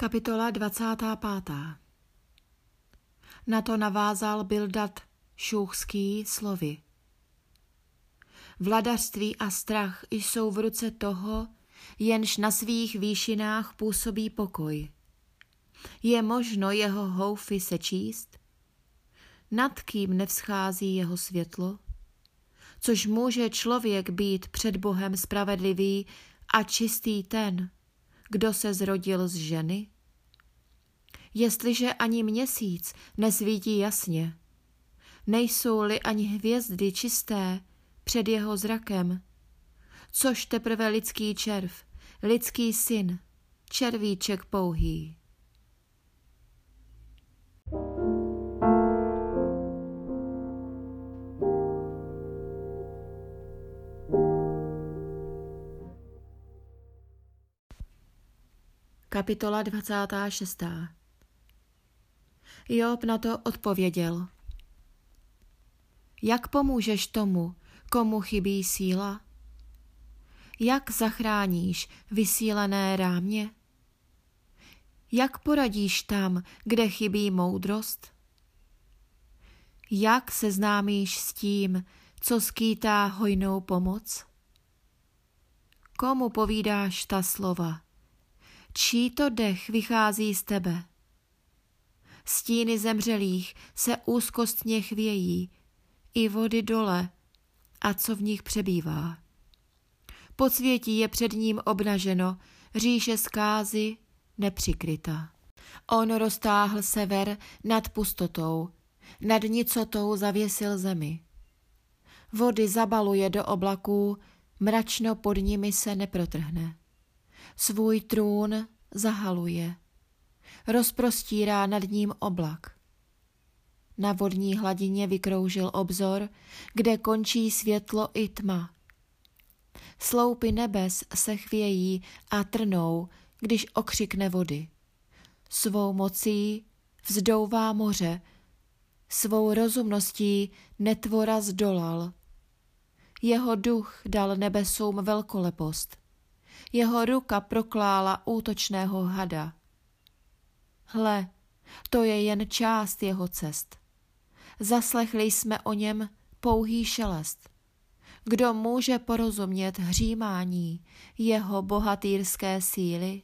Kapitola 25. Na to navázal Bildat Šůchský slovy. Vladařství a strach jsou v ruce toho, jenž na svých výšinách působí pokoj. Je možno jeho houfy sečíst? Nad kým nevzchází jeho světlo? Což může člověk být před Bohem spravedlivý a čistý ten, kdo se zrodil z ženy? Jestliže ani měsíc nesvítí jasně, nejsou-li ani hvězdy čisté před jeho zrakem, což teprve lidský červ, lidský syn, červíček pouhý. Kapitola 26. Job na to odpověděl. Jak pomůžeš tomu, komu chybí síla? Jak zachráníš vysílené rámě? Jak poradíš tam, kde chybí moudrost? Jak seznámíš s tím, co skýtá hojnou pomoc? Komu povídáš ta slova? Čí to dech vychází z tebe? Stíny zemřelých se úzkostně chvějí, i vody dole, a co v nich přebývá. Podsvětí je před ním obnaženo, říše zkázy nepřikryta. On roztáhl sever nad pustotou, nad nicotou zavěsil zemi. Vody zabaluje do oblaků, mračno pod nimi se neprotrhne. Svůj trůn zahaluje. Rozprostírá nad ním oblak. Na vodní hladině vykroužil obzor, kde končí světlo i tma. Sloupy nebes se chvějí a trnou, když okřikne vody. Svou mocí vzdouvá moře, svou rozumností netvora zdolal. Jeho duch dal nebesům velkolepost. Jeho ruka proklála útočného hada. Hle, to je jen část jeho cest. Zaslechli jsme o něm pouhý šelest. Kdo může porozumět hřímání jeho bohatýrské síly?